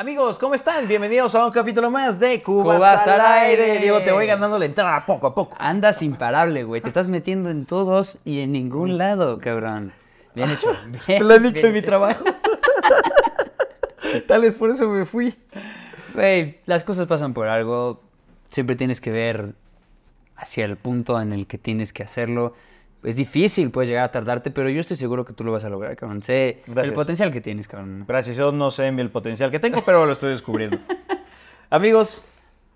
Amigos, ¿cómo están? Bienvenidos a un capítulo más de Cubas, Cubas al aire. aire. Diego, te voy ganando la entrada poco a poco. Andas imparable, güey. Te estás metiendo en todos y en ningún lado, cabrón. Bien hecho. Bien, Lo han dicho en mi trabajo. Tal vez por eso me fui. Güey, las cosas pasan por algo. Siempre tienes que ver hacia el punto en el que tienes que hacerlo. Es difícil, puedes llegar a tardarte, pero yo estoy seguro que tú lo vas a lograr, cabrón. Sé Gracias. el potencial que tienes, cabrón. Gracias, yo no sé el potencial que tengo, pero lo estoy descubriendo. Amigos,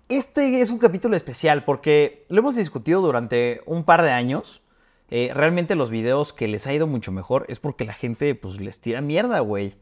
este es un capítulo especial porque lo hemos discutido durante un par de años. Eh, realmente los videos que les ha ido mucho mejor es porque la gente pues les tira mierda, güey.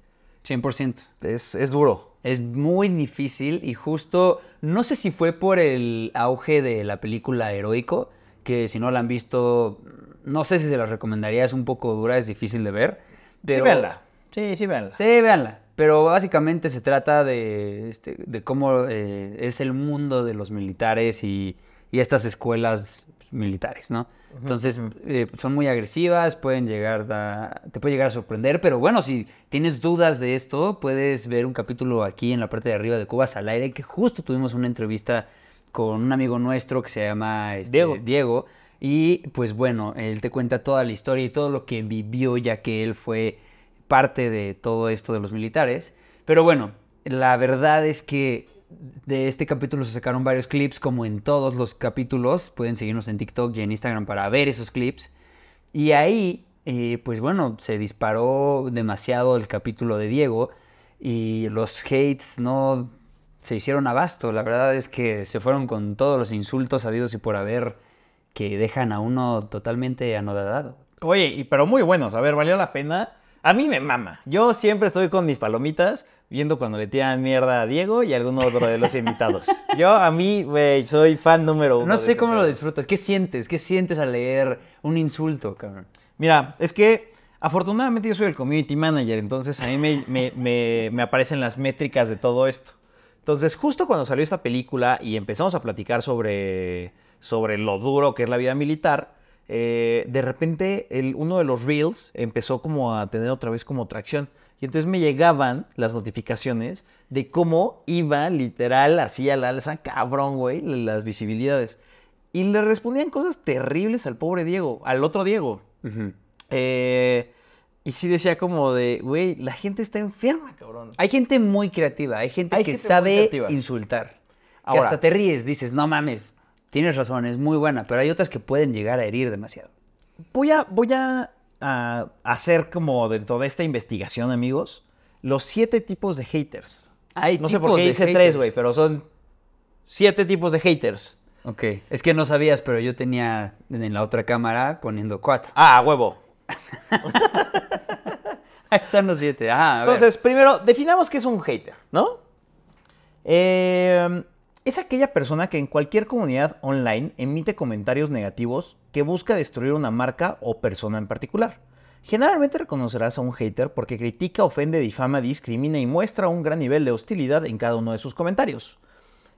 100%. Es, es duro. Es muy difícil y justo, no sé si fue por el auge de la película Heroico, que si no la han visto, no sé si se la recomendaría, es un poco dura, es difícil de ver. Pero... Sí, véanla. Sí, sí, véanla. Sí, véanla. Pero básicamente se trata de, este, de cómo eh, es el mundo de los militares y, y estas escuelas militares, ¿no? Entonces, eh, son muy agresivas, pueden llegar a, te puede llegar a sorprender, pero bueno, si tienes dudas de esto, puedes ver un capítulo aquí en la parte de arriba de Cubas al aire, que justo tuvimos una entrevista con un amigo nuestro que se llama este, Diego. Diego. Y pues bueno, él te cuenta toda la historia y todo lo que vivió, ya que él fue parte de todo esto de los militares. Pero bueno, la verdad es que de este capítulo se sacaron varios clips, como en todos los capítulos. Pueden seguirnos en TikTok y en Instagram para ver esos clips. Y ahí, eh, pues bueno, se disparó demasiado el capítulo de Diego y los hates no se hicieron abasto. La verdad es que se fueron con todos los insultos habidos y por haber que dejan a uno totalmente anodadado. Oye, y, pero muy buenos. A ver, valió la pena. A mí me mama. Yo siempre estoy con mis palomitas viendo cuando le tiran mierda a Diego y a algún otro de los invitados. Yo, a mí, güey, soy fan número uno. No sé cómo lo disfrutas. ¿Qué sientes? ¿Qué sientes al leer un insulto, cabrón? Mira, es que afortunadamente yo soy el community manager, entonces a mí me, me- me- me aparecen las métricas de todo esto. Entonces, justo cuando salió esta película y empezamos a platicar sobre, sobre lo duro que es la vida militar, eh, de repente el, uno de los reels empezó como a tener otra vez como tracción. Y entonces me llegaban las notificaciones de cómo iba literal así al alza, cabrón, güey, las visibilidades. Y le respondían cosas terribles al pobre Diego, al otro Diego. Eh, y sí decía como de, güey, la gente está enferma, cabrón. Hay gente muy creativa, hay gente Hay que gente sabe insultar. Que hasta te ríes, dices, no mames, tienes razón, es muy buena, pero hay otras que pueden llegar a herir demasiado. Voy a, voy a, a hacer como dentro de esta investigación, amigos, los siete tipos de haters. Hay no sé por qué hice tres, güey, pero son siete tipos de haters. Ok, es que no sabías, pero yo tenía en la otra cámara poniendo cuatro. Ah, huevo. Ahí están los siete. Ah. Entonces, primero, definamos qué es un hater, ¿no? Eh, es aquella persona que en cualquier comunidad online emite comentarios negativos que busca destruir una marca o persona en particular. Generalmente reconocerás a un hater porque critica, ofende, difama, discrimina y muestra un gran nivel de hostilidad en cada uno de sus comentarios.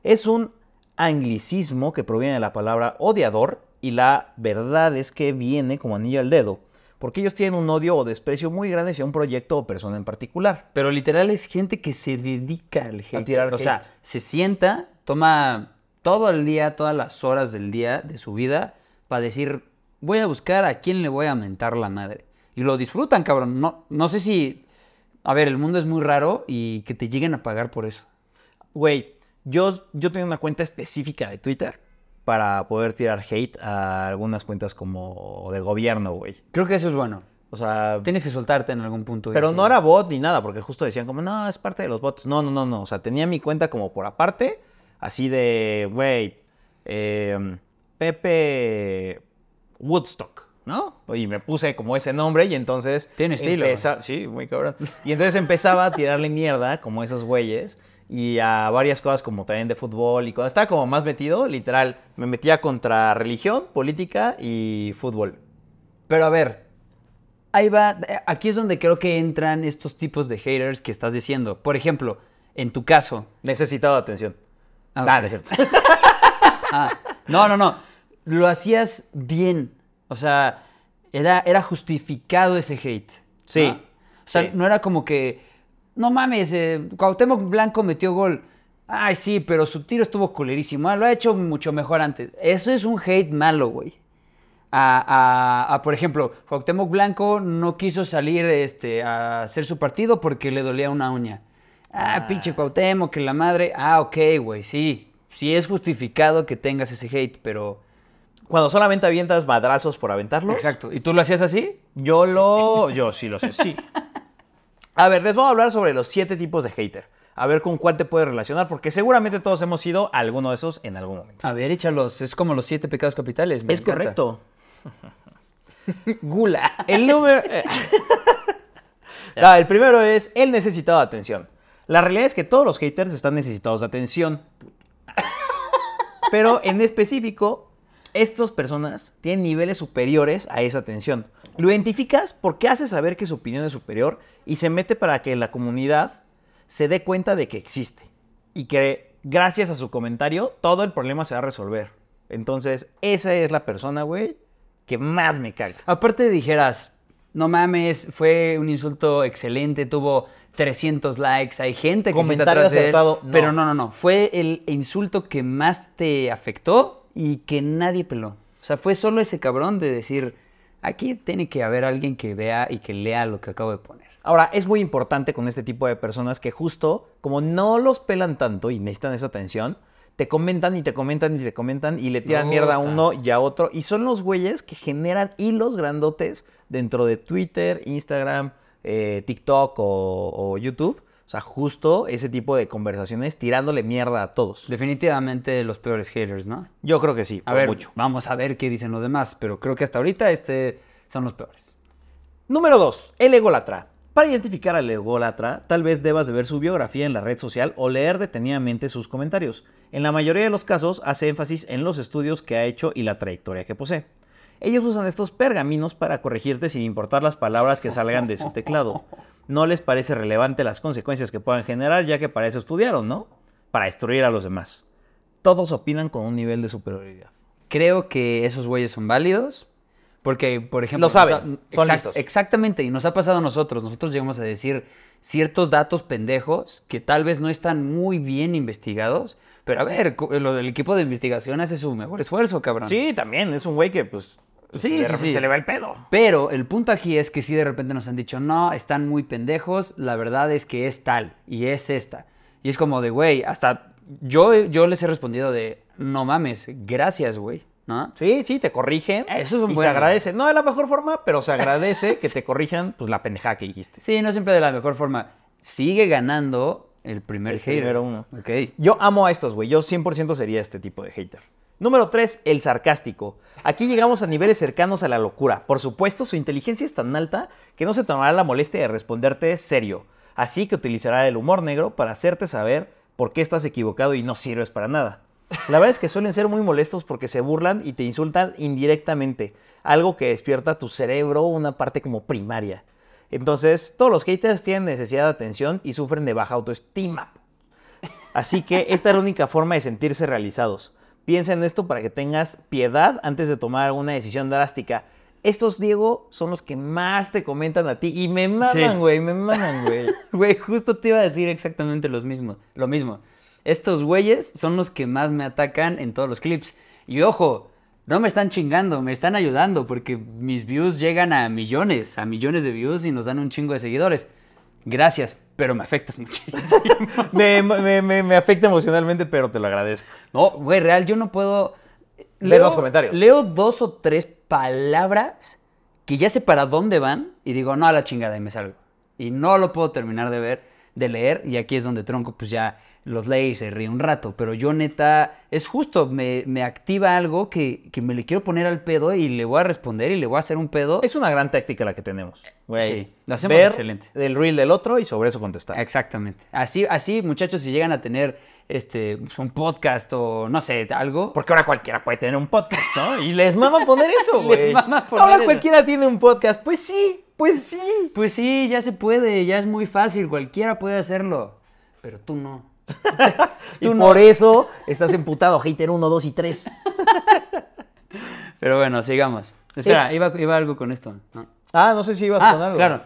Es un anglicismo que proviene de la palabra odiador y la verdad es que viene como anillo al dedo, porque ellos tienen un odio o desprecio muy grande hacia un proyecto o persona en particular. Pero literal es gente que se dedica al hate. tirar o sea, se sienta, toma todo el día, todas las horas del día de su vida para decir, voy a buscar a quién le voy a mentar la madre. Y lo disfrutan, cabrón. No, no sé si... A ver, el mundo es muy raro y que te lleguen a pagar por eso. Güey, yo, yo tengo una cuenta específica de Twitter para poder tirar hate a algunas cuentas como de gobierno, güey. Creo que eso es bueno. O sea, Tienes que soltarte en algún punto. pero no era bot ni nada, porque justo decían como, no, es parte de los bots. No, no, no, no. O sea, tenía mi cuenta como por aparte, así de, güey, eh, Pepe Woodstock, ¿no? Y me puse como ese nombre y entonces... Tiene estilo. empeza- Sí, muy cabrón. Y entonces empezaba a tirarle mierda, como esos güeyes, y a varias cosas como también de fútbol. Y cuando estaba como más metido, literal, me metía contra religión, política y fútbol. Pero a ver, ahí va, aquí es donde creo que entran estos tipos de haters que estás diciendo. Por ejemplo, en tu caso. Necesitaba atención. Ah, Ah, ok. no es cierto. Ah, no, no, no. Lo hacías bien. O sea, era, era justificado ese hate. Sí, ¿no? O sea, sí. no era como que no mames, eh, Cuauhtémoc Blanco metió gol. Ay, sí, pero su tiro estuvo culerísimo. Ah, Lo ha hecho mucho mejor antes. Eso es un hate malo, güey. A, a- a, por ejemplo, Cuauhtémoc Blanco no quiso salir este, a hacer su partido porque le dolía una uña. Ah, pinche Cuauhtémoc, que la madre. Ah, ok, güey, sí. Sí es justificado que tengas ese hate, pero... Cuando solamente avientas madrazos por aventarlos. Exacto. ¿Y tú lo hacías así? Yo lo. Yo sí lo sé, sí. A ver, les voy a hablar sobre los siete tipos de hater. A ver con cuál te puedes relacionar, porque seguramente todos hemos sido alguno de esos en algún momento. A ver, échalos. Es como los siete pecados capitales. me Es encanta. correcto. Gula. El número. eh, No, el primero es el necesitado de atención. La realidad es que todos los haters están necesitados de atención. Pero en específico, estas personas tienen niveles superiores a esa atención. Lo identificas porque hace saber que su opinión es superior y se mete para que la comunidad se dé cuenta de que existe. Y que gracias a su comentario todo el problema se va a resolver. Entonces, esa es la persona, güey, que más me caga. Aparte dijeras, no mames, fue un insulto excelente, tuvo 300 likes, hay gente que está Comentario de él, acertado, no. pero no, no, no, fue el insulto que más te afectó y que nadie peló. O sea, fue solo ese cabrón de decir, aquí tiene que haber alguien que vea y que lea lo que acabo de poner. Ahora, es muy importante con este tipo de personas que justo, como no los pelan tanto y necesitan esa atención, te comentan y te comentan y te comentan y le tiran mierda a uno y a otro. Y son los güeyes que generan hilos grandotes dentro de Twitter, Instagram, eh, TikTok o, o YouTube. O sea, justo ese tipo de conversaciones tirándole mierda a todos. Definitivamente los peores haters, ¿no? Yo creo que sí, A por ver, mucho. vamos a ver qué dicen los demás, pero creo que hasta ahorita este son los peores. Número 2. El ególatra. Para identificar al ególatra, tal vez debas de ver su biografía en la red social o leer detenidamente sus comentarios. En la mayoría de los casos hace énfasis en los estudios que ha hecho y la trayectoria que posee. Ellos usan estos pergaminos para corregirte sin importar las palabras que salgan de su teclado. No les parece relevante las consecuencias que puedan generar ya que para eso estudiaron, ¿no? Para destruir a los demás. Todos opinan con un nivel de superioridad. Creo que esos güeyes son válidos. Porque, por ejemplo... Lo saben, ha- son Exact- listos. Exactamente, y nos ha pasado a nosotros. Nosotros llegamos a decir ciertos datos pendejos que tal vez no están muy bien investigados. Pero a ver, lo del equipo de investigación hace su mejor esfuerzo, cabrón. Sí, también, es un güey que pues... Sí, de sí, sí. Se le va el pedo. Pero el punto aquí es que si de repente nos han dicho, no, están muy pendejos, la verdad es que es tal y es esta. Y es como de, güey, hasta yo, yo les he respondido de, no mames, gracias, güey, ¿no? Sí, sí, te corrigen. Eso es un y buen- se agradece. No de la mejor forma, pero se agradece que te corrijan pues la pendejada que dijiste. Sí, no siempre de la mejor forma. Sigue ganando el primer El hater. primero uno. Ok. Yo amo a estos, güey. Yo 100% sería este tipo de hater. Número 3, el sarcástico. Aquí llegamos a niveles cercanos a la locura. Por supuesto, su inteligencia es tan alta que no se tomará la molestia de responderte serio. Así que utilizará el humor negro para hacerte saber por qué estás equivocado y no sirves para nada. La verdad es que suelen ser muy molestos porque se burlan y te insultan indirectamente, algo que despierta tu cerebro una parte como primaria. Entonces, todos los haters tienen necesidad de atención y sufren de baja autoestima. Así que esta es la única forma de sentirse realizados. Piensa en esto para que tengas piedad antes de tomar alguna decisión drástica. Estos, Diego, son los que más te comentan a ti y me maman, Sí. güey, me maman, güey. Güey, justo te iba a decir exactamente los mismos, lo mismo. Estos güeyes son los que más me atacan en todos los clips. Y ojo, no me están chingando, me están ayudando porque mis views llegan a millones, a millones de views y nos dan un chingo de seguidores. Gracias, pero me afectas muchísimo. Me, me- me- me afecta emocionalmente, pero te lo agradezco. No, güey, real, yo no puedo. Ve los comentarios. Leo dos o tres palabras que ya sé para dónde van y digo, no a la chingada y me salgo. Y no lo puedo terminar de ver, de leer, y aquí es donde Tronco pues ya los lee y se ríe un rato. Pero yo neta, es justo, me, me activa algo que, que me le quiero poner al pedo y le voy a responder y le voy a hacer un pedo. Es una gran táctica la que tenemos. güey. Sí, lo hacemos Ver excelente. el reel del otro y sobre eso contestar. Exactamente. Así, así, muchachos, si llegan a tener este pues, un podcast o no sé, algo. Porque ahora cualquiera puede tener un podcast, ¿no? Y les mama poner eso, Les güey. mama poner ahora eso. cualquiera tiene un podcast. Pues sí, pues sí. Pues sí, ya se puede, ya es muy fácil, cualquiera puede hacerlo, pero tú no. Y Tú no. por eso estás emputado, hater 1, 2 y 3. Pero bueno, sigamos. Espera, iba, iba algo con esto. ¿no? Ah, no sé si ibas Ah, con algo. claro.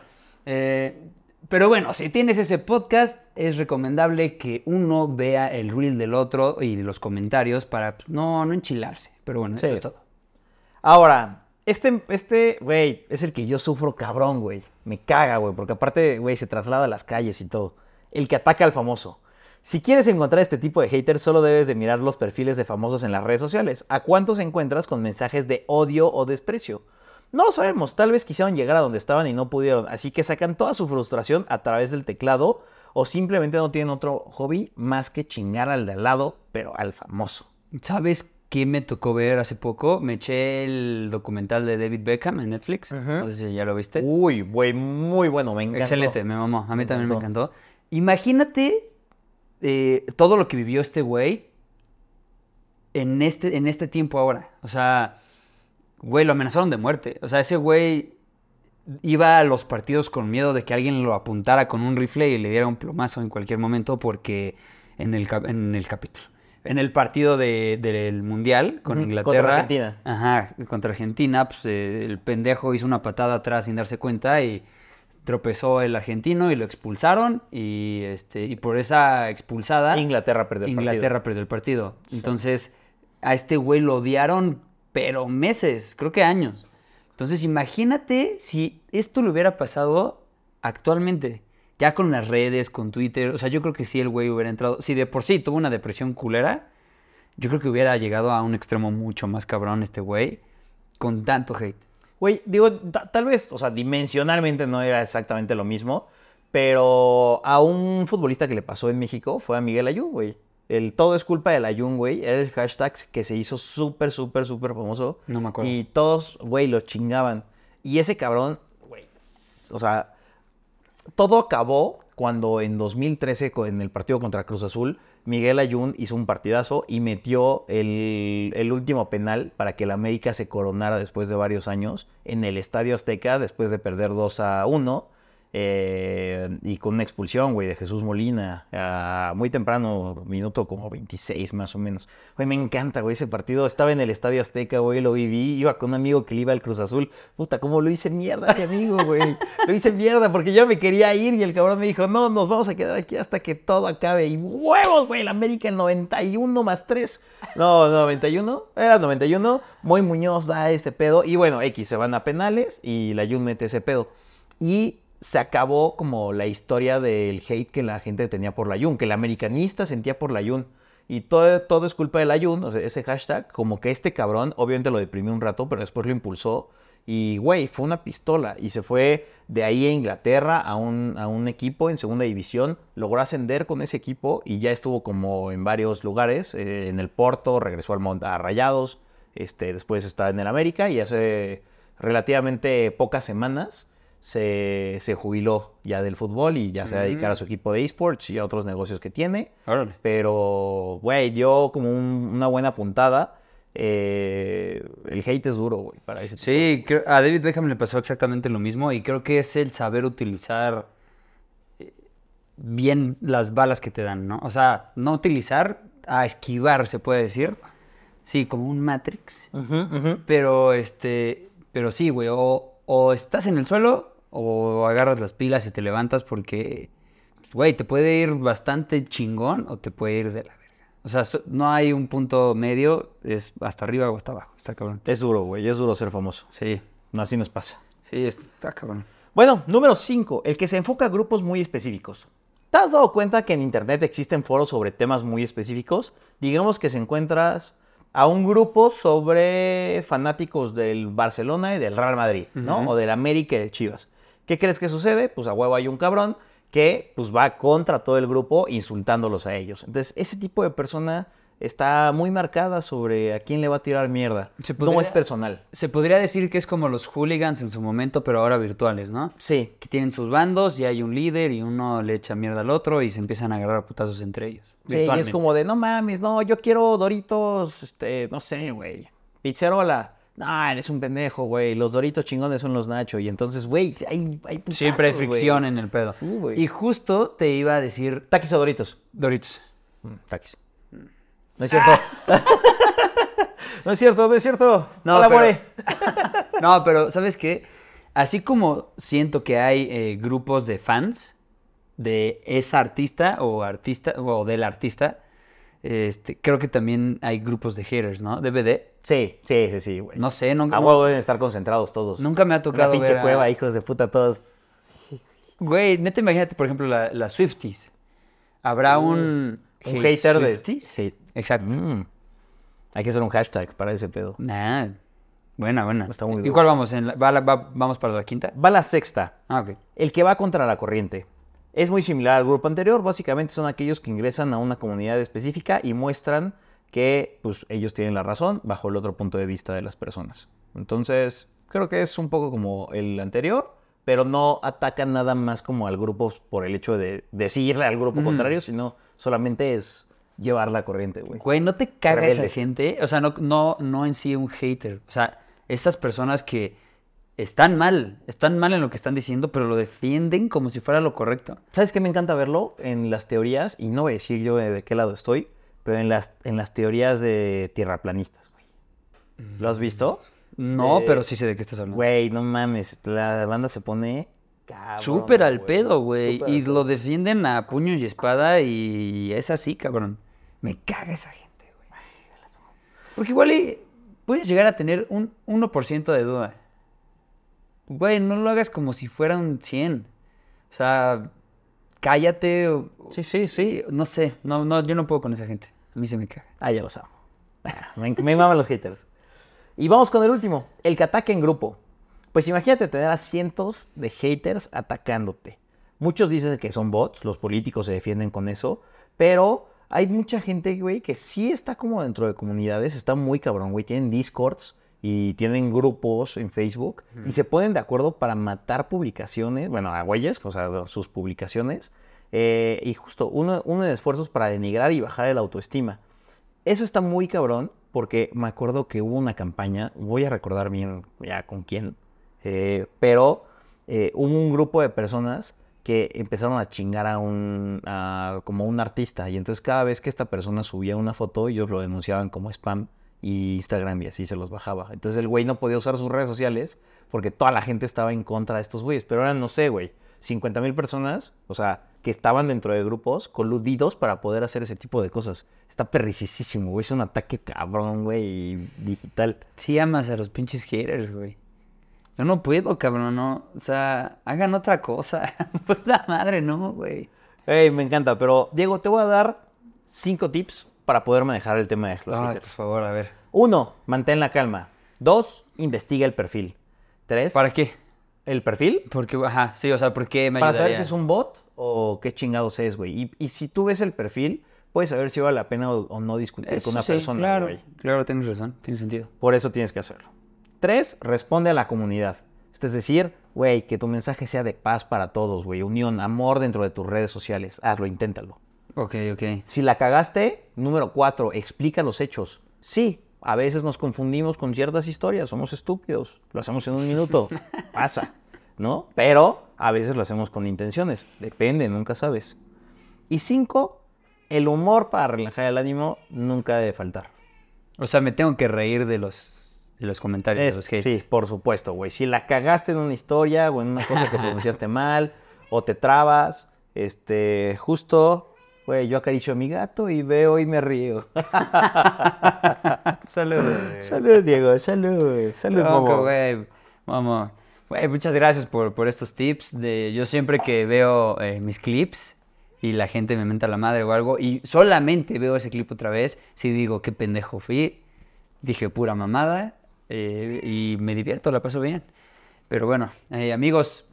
Eh, Pero bueno, si tienes ese podcast, es recomendable que uno vea el reel del otro y los comentarios para pues, no, no enchilarse. Pero bueno, Sí. eso es todo. Ahora, este, este, güey, es el que yo sufro cabrón, güey. Me caga, güey, porque aparte, güey, se traslada a las calles y todo. El que ataca al famoso. Si quieres encontrar este tipo de haters, solo debes de mirar los perfiles de famosos en las redes sociales. ¿A cuántos encuentras con mensajes de odio o desprecio? No lo sabemos, tal vez quisieron llegar a donde estaban y no pudieron, así que sacan toda su frustración a través del teclado o simplemente no tienen otro hobby más que chingar al de al lado, pero al famoso. ¿Sabes qué me tocó ver hace poco? Me eché el documental de David Beckham en Netflix. No sé si ya lo viste. Uy, güey, muy bueno, me encantó. Excelente, me mamó. A mí Me también me encantó. Imagínate eh, todo lo que vivió este güey en este, en este tiempo ahora. O sea, güey, lo amenazaron de muerte. O sea, ese güey iba a los partidos con miedo de que alguien lo apuntara con un rifle y le diera un plomazo en cualquier momento porque en el, en el capítulo. En el partido de- del Mundial con Inglaterra. contra Argentina. Ajá, contra Argentina, pues eh, el pendejo hizo una patada atrás sin darse cuenta y tropezó el argentino y lo expulsaron y este y por esa expulsada Inglaterra perdió el Inglaterra perdió el partido. Entonces, a este güey lo odiaron, pero meses, creo que años. Entonces, imagínate si esto le hubiera pasado actualmente, ya con las redes, con Twitter. O sea, yo creo que si el güey hubiera entrado, si de por sí tuvo una depresión culera, yo creo que hubiera llegado a un extremo mucho más cabrón este güey, con tanto hate. Güey, digo, ta- tal vez, o sea, dimensionalmente no era exactamente lo mismo, pero a un futbolista que le pasó en México fue a Miguel Ayun, güey. El todo es culpa del Ayun, güey. Era el hashtag que se hizo súper, súper, súper famoso. No me acuerdo. Y todos, güey, lo chingaban. Y ese cabrón, güey, o sea, todo acabó cuando en 2013, co- en el partido contra Cruz Azul, Miguel Ayun hizo un partidazo y metió el, el último penal para que el América se coronara después de varios años en el Estadio Azteca, después de perder 2 a 1. Eh, y con una expulsión, güey, de Jesús Molina, muy temprano, minuto como 26 más o menos. Güey, me encanta, güey, ese partido. Estaba en el Estadio Azteca, güey, lo viví. Iba con un amigo que le iba al Cruz Azul. Puta, cómo lo hice mierda, mi amigo, güey. Lo hice mierda porque yo me quería ir y el cabrón me dijo, no, nos vamos a quedar aquí hasta que todo acabe. Y huevos, güey, el América en 91 más 3. No, 91, era 91. Muy Muñoz da este pedo. Y bueno, X, se van a penales y la Jun mete ese pedo. Y se acabó como la historia del hate que la gente tenía por la Jun, que el americanista sentía por la Jun. Y todo, todo es culpa de la Jun, o ese hashtag, como que este cabrón, obviamente lo deprimió un rato, pero después lo impulsó. Y, güey, fue una pistola. Y se fue de ahí a Inglaterra a un, a un equipo en segunda división. Logró ascender con ese equipo y ya estuvo como en varios lugares. eh, en el Porto, regresó al Mont a Rayados. Este, después está en el América y hace relativamente pocas semanas se, se jubiló ya del fútbol y ya se va a dedicar a su equipo de esports y a otros negocios que tiene. Órale. Pero, güey, dio como un- una buena puntada. Eh, el hate es duro, güey, para ese Sí, creo- a David Beckham le pasó exactamente lo mismo y creo que es el saber utilizar eh, bien las balas que te dan, ¿no? O sea, no utilizar, a esquivar, se puede decir. Sí, como un Matrix. Pero, este, pero sí, güey, o, o estás en el suelo o agarras las pilas y te levantas porque, güey, te puede ir bastante chingón o te puede ir de la verga. O sea, no hay un punto medio, es hasta arriba o hasta abajo, está cabrón. Es duro, güey, es duro ser famoso. Sí, No, así nos pasa. sí, está cabrón. Bueno, número 5, el que se enfoca a grupos muy específicos. ¿Te has dado cuenta que en Internet existen foros sobre temas muy específicos? Digamos que se encuentras a un grupo sobre fanáticos del Barcelona y del Real Madrid, ¿no? O del América y de Chivas. ¿Qué crees que sucede? Pues a huevo hay un cabrón que pues va contra todo el grupo insultándolos a ellos. Entonces, ese tipo de persona está muy marcada sobre a quién le va a tirar mierda. Se No es personal. Se podría decir que es como los hooligans en su momento, pero ahora virtuales, ¿no? Sí, Que tienen sus bandos y hay un líder y uno le echa mierda al otro y se empiezan a agarrar a putazos entre ellos. Sí, y es como de, no mames, no, yo quiero Doritos, este, no sé, güey. Pizzerola. No, eres un pendejo, güey. Los Doritos chingones son los Nacho. Y entonces, güey, hay, hay Siempre hay fricción güey. en el pedo. Sí, güey. Y justo te iba a decir, ¿Taquis o Doritos? Doritos. Mm, taquis. No es cierto. no es cierto, no es cierto. No, Hola, pero-. No, pero ¿sabes qué? así como siento que hay eh, grupos de fans de esa artista o artista o del artista, este, creo que también hay grupos de haters, ¿no? DVD. Sí, sí, sí, sí, güey. No sé, nunca, A huevo deben estar concentrados todos. nunca me ha Una tocado pinche ver a- cueva, hijos de puta, todos. Güey, neta, imagínate, por ejemplo, la- las Swifties. Habrá un... Un hate hater de. Swifties? Sí. Exacto. Mm. Hay que hacer un hashtag para ese pedo. Nah, buena, buena. Está muy ¿Y duro. cuál vamos? ¿En la- va la- va- ¿Vamos para la quinta? Va la sexta. Ah, ok. El que va contra la corriente. Es muy similar al grupo anterior. Básicamente son aquellos que ingresan a una comunidad específica y muestran que pues, ellos tienen la razón bajo el otro punto de vista de las personas. Entonces, creo que es un poco como el anterior, pero no atacan nada más como al grupo por el hecho de decirle al grupo contrario, sino solamente es llevar la corriente, güey. Güey, ¿no te caga esa Rebeldes. gente? O sea, no, no, no en sí un hater. O sea, estas personas que están mal, están mal en lo que están diciendo, pero lo defienden como si fuera lo correcto. ¿Sabes qué me encanta verlo? En las teorías, y no voy a decir yo de qué lado estoy, pero en las, en las teorías de tierraplanistas, güey. ¿Lo has visto? No, Eh, pero sí sé de qué estás hablando. Güey, no mames, la banda se pone cabrón, Súper al pedo, güey. Y lo defienden a puño y espada y es así, cabrón. Me caga esa gente, güey. Porque igual y puedes llegar a tener un 1% de duda. Güey, no lo hagas como si fuera un 100. O sea, cállate. o- Sí, sí, sí. No sé, no, no, yo no puedo con esa gente. A mí se me caga. Ah, ya lo amo. Me, me maman los haters. Y vamos con el último, el que ataque en grupo. Pues imagínate tener a cientos de haters atacándote. Muchos dicen que son bots, los políticos se defienden con eso, pero hay mucha gente, güey, que sí está como dentro de comunidades, está muy cabrón, güey. Tienen discords y tienen grupos en Facebook y se ponen de acuerdo para matar publicaciones, bueno, a güeyes, o sea, sus publicaciones, eh, y justo uno, uno de esfuerzos para denigrar y bajar el autoestima. Eso está muy cabrón porque me acuerdo que hubo una campaña, voy a recordar bien ya con quién, eh, pero eh, hubo un grupo de personas que empezaron a chingar a un, a- como un artista y entonces cada vez que esta persona subía una foto ellos lo denunciaban como spam y Instagram y así se los bajaba. Entonces el güey no podía usar sus redes sociales porque toda la gente estaba en contra de estos güeyes, pero eran, no sé, güey, 50 mil personas, o sea, que estaban dentro de grupos coludidos para poder hacer ese tipo de cosas. Está perricísimo, güey. Es un ataque cabrón, güey, digital. Sí amas a los pinches haters, güey. Yo no puedo, cabrón, no. O sea, hagan otra cosa. Puta madre, no, güey. Ey, me encanta, pero Diego, te voy a dar cinco tips para poder manejar el tema de los por haters. favor, a ver. Uno, mantén la calma. Dos, investiga el perfil. Tres, ¿Para qué? el perfil Porque, ajá, sí, o sea, ¿por qué me para saber si es un bot o qué chingados es, güey. Y, y si tú ves el perfil, puedes saber si vale la pena o, o no discutir Eso con una sí, persona, claro, güey. claro, tienes razón, tiene sentido. Por eso tienes que hacerlo. Tres, responde a la comunidad. Es decir, güey, que tu mensaje sea de paz para todos, güey. Unión, amor dentro de tus redes sociales. Hazlo, inténtalo. Ok, ok. Si la cagaste, número cuatro, explica los hechos. Sí, a veces nos confundimos con ciertas historias, somos estúpidos. Lo hacemos en un minuto. Pasa, ¿no? Pero a veces lo hacemos con intenciones. Depende, nunca sabes. Y cinco, el humor para relajar el ánimo nunca debe faltar. O sea, me tengo que reír de los, de los comentarios, Es- de los hates. sí, por supuesto, güey. Si la cagaste en una historia o en una cosa que pronunciaste mal o te trabas, este, justo, güey, yo acaricio a mi gato y veo y me río. Saludos. salud, Diego, salud, salud, Momo. güey. Vamos. Güey, muchas gracias por, por estos tips. De, yo siempre que veo eh, mis clips y la gente me menta la madre o algo, y solamente veo ese clip otra vez, sí digo, qué pendejo fui. Dije pura mamada eh, y me divierto, la paso bien. Pero bueno, eh, amigos,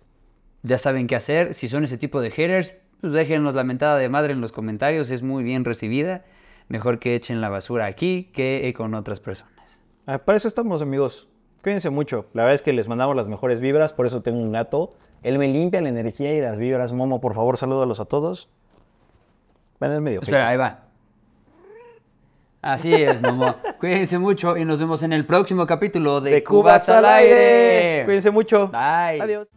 ya saben qué hacer. Si son ese tipo de haters, pues déjenos la mentada de madre en los comentarios, es muy bien recibida. Mejor que echen la basura aquí que con otras personas. Ah, Para eso estamos, amigos. Cuídense mucho. La verdad es que les mandamos las mejores vibras, por eso tengo un gato. Él me limpia la energía y las vibras. Momo, por favor, salúdalos a todos. Ven en el medio. Espera, ahí va. Así es, Momo. Cuídense mucho y nos vemos en el próximo capítulo de, de Cubas al aire. Cuídense mucho. Bye. Adiós.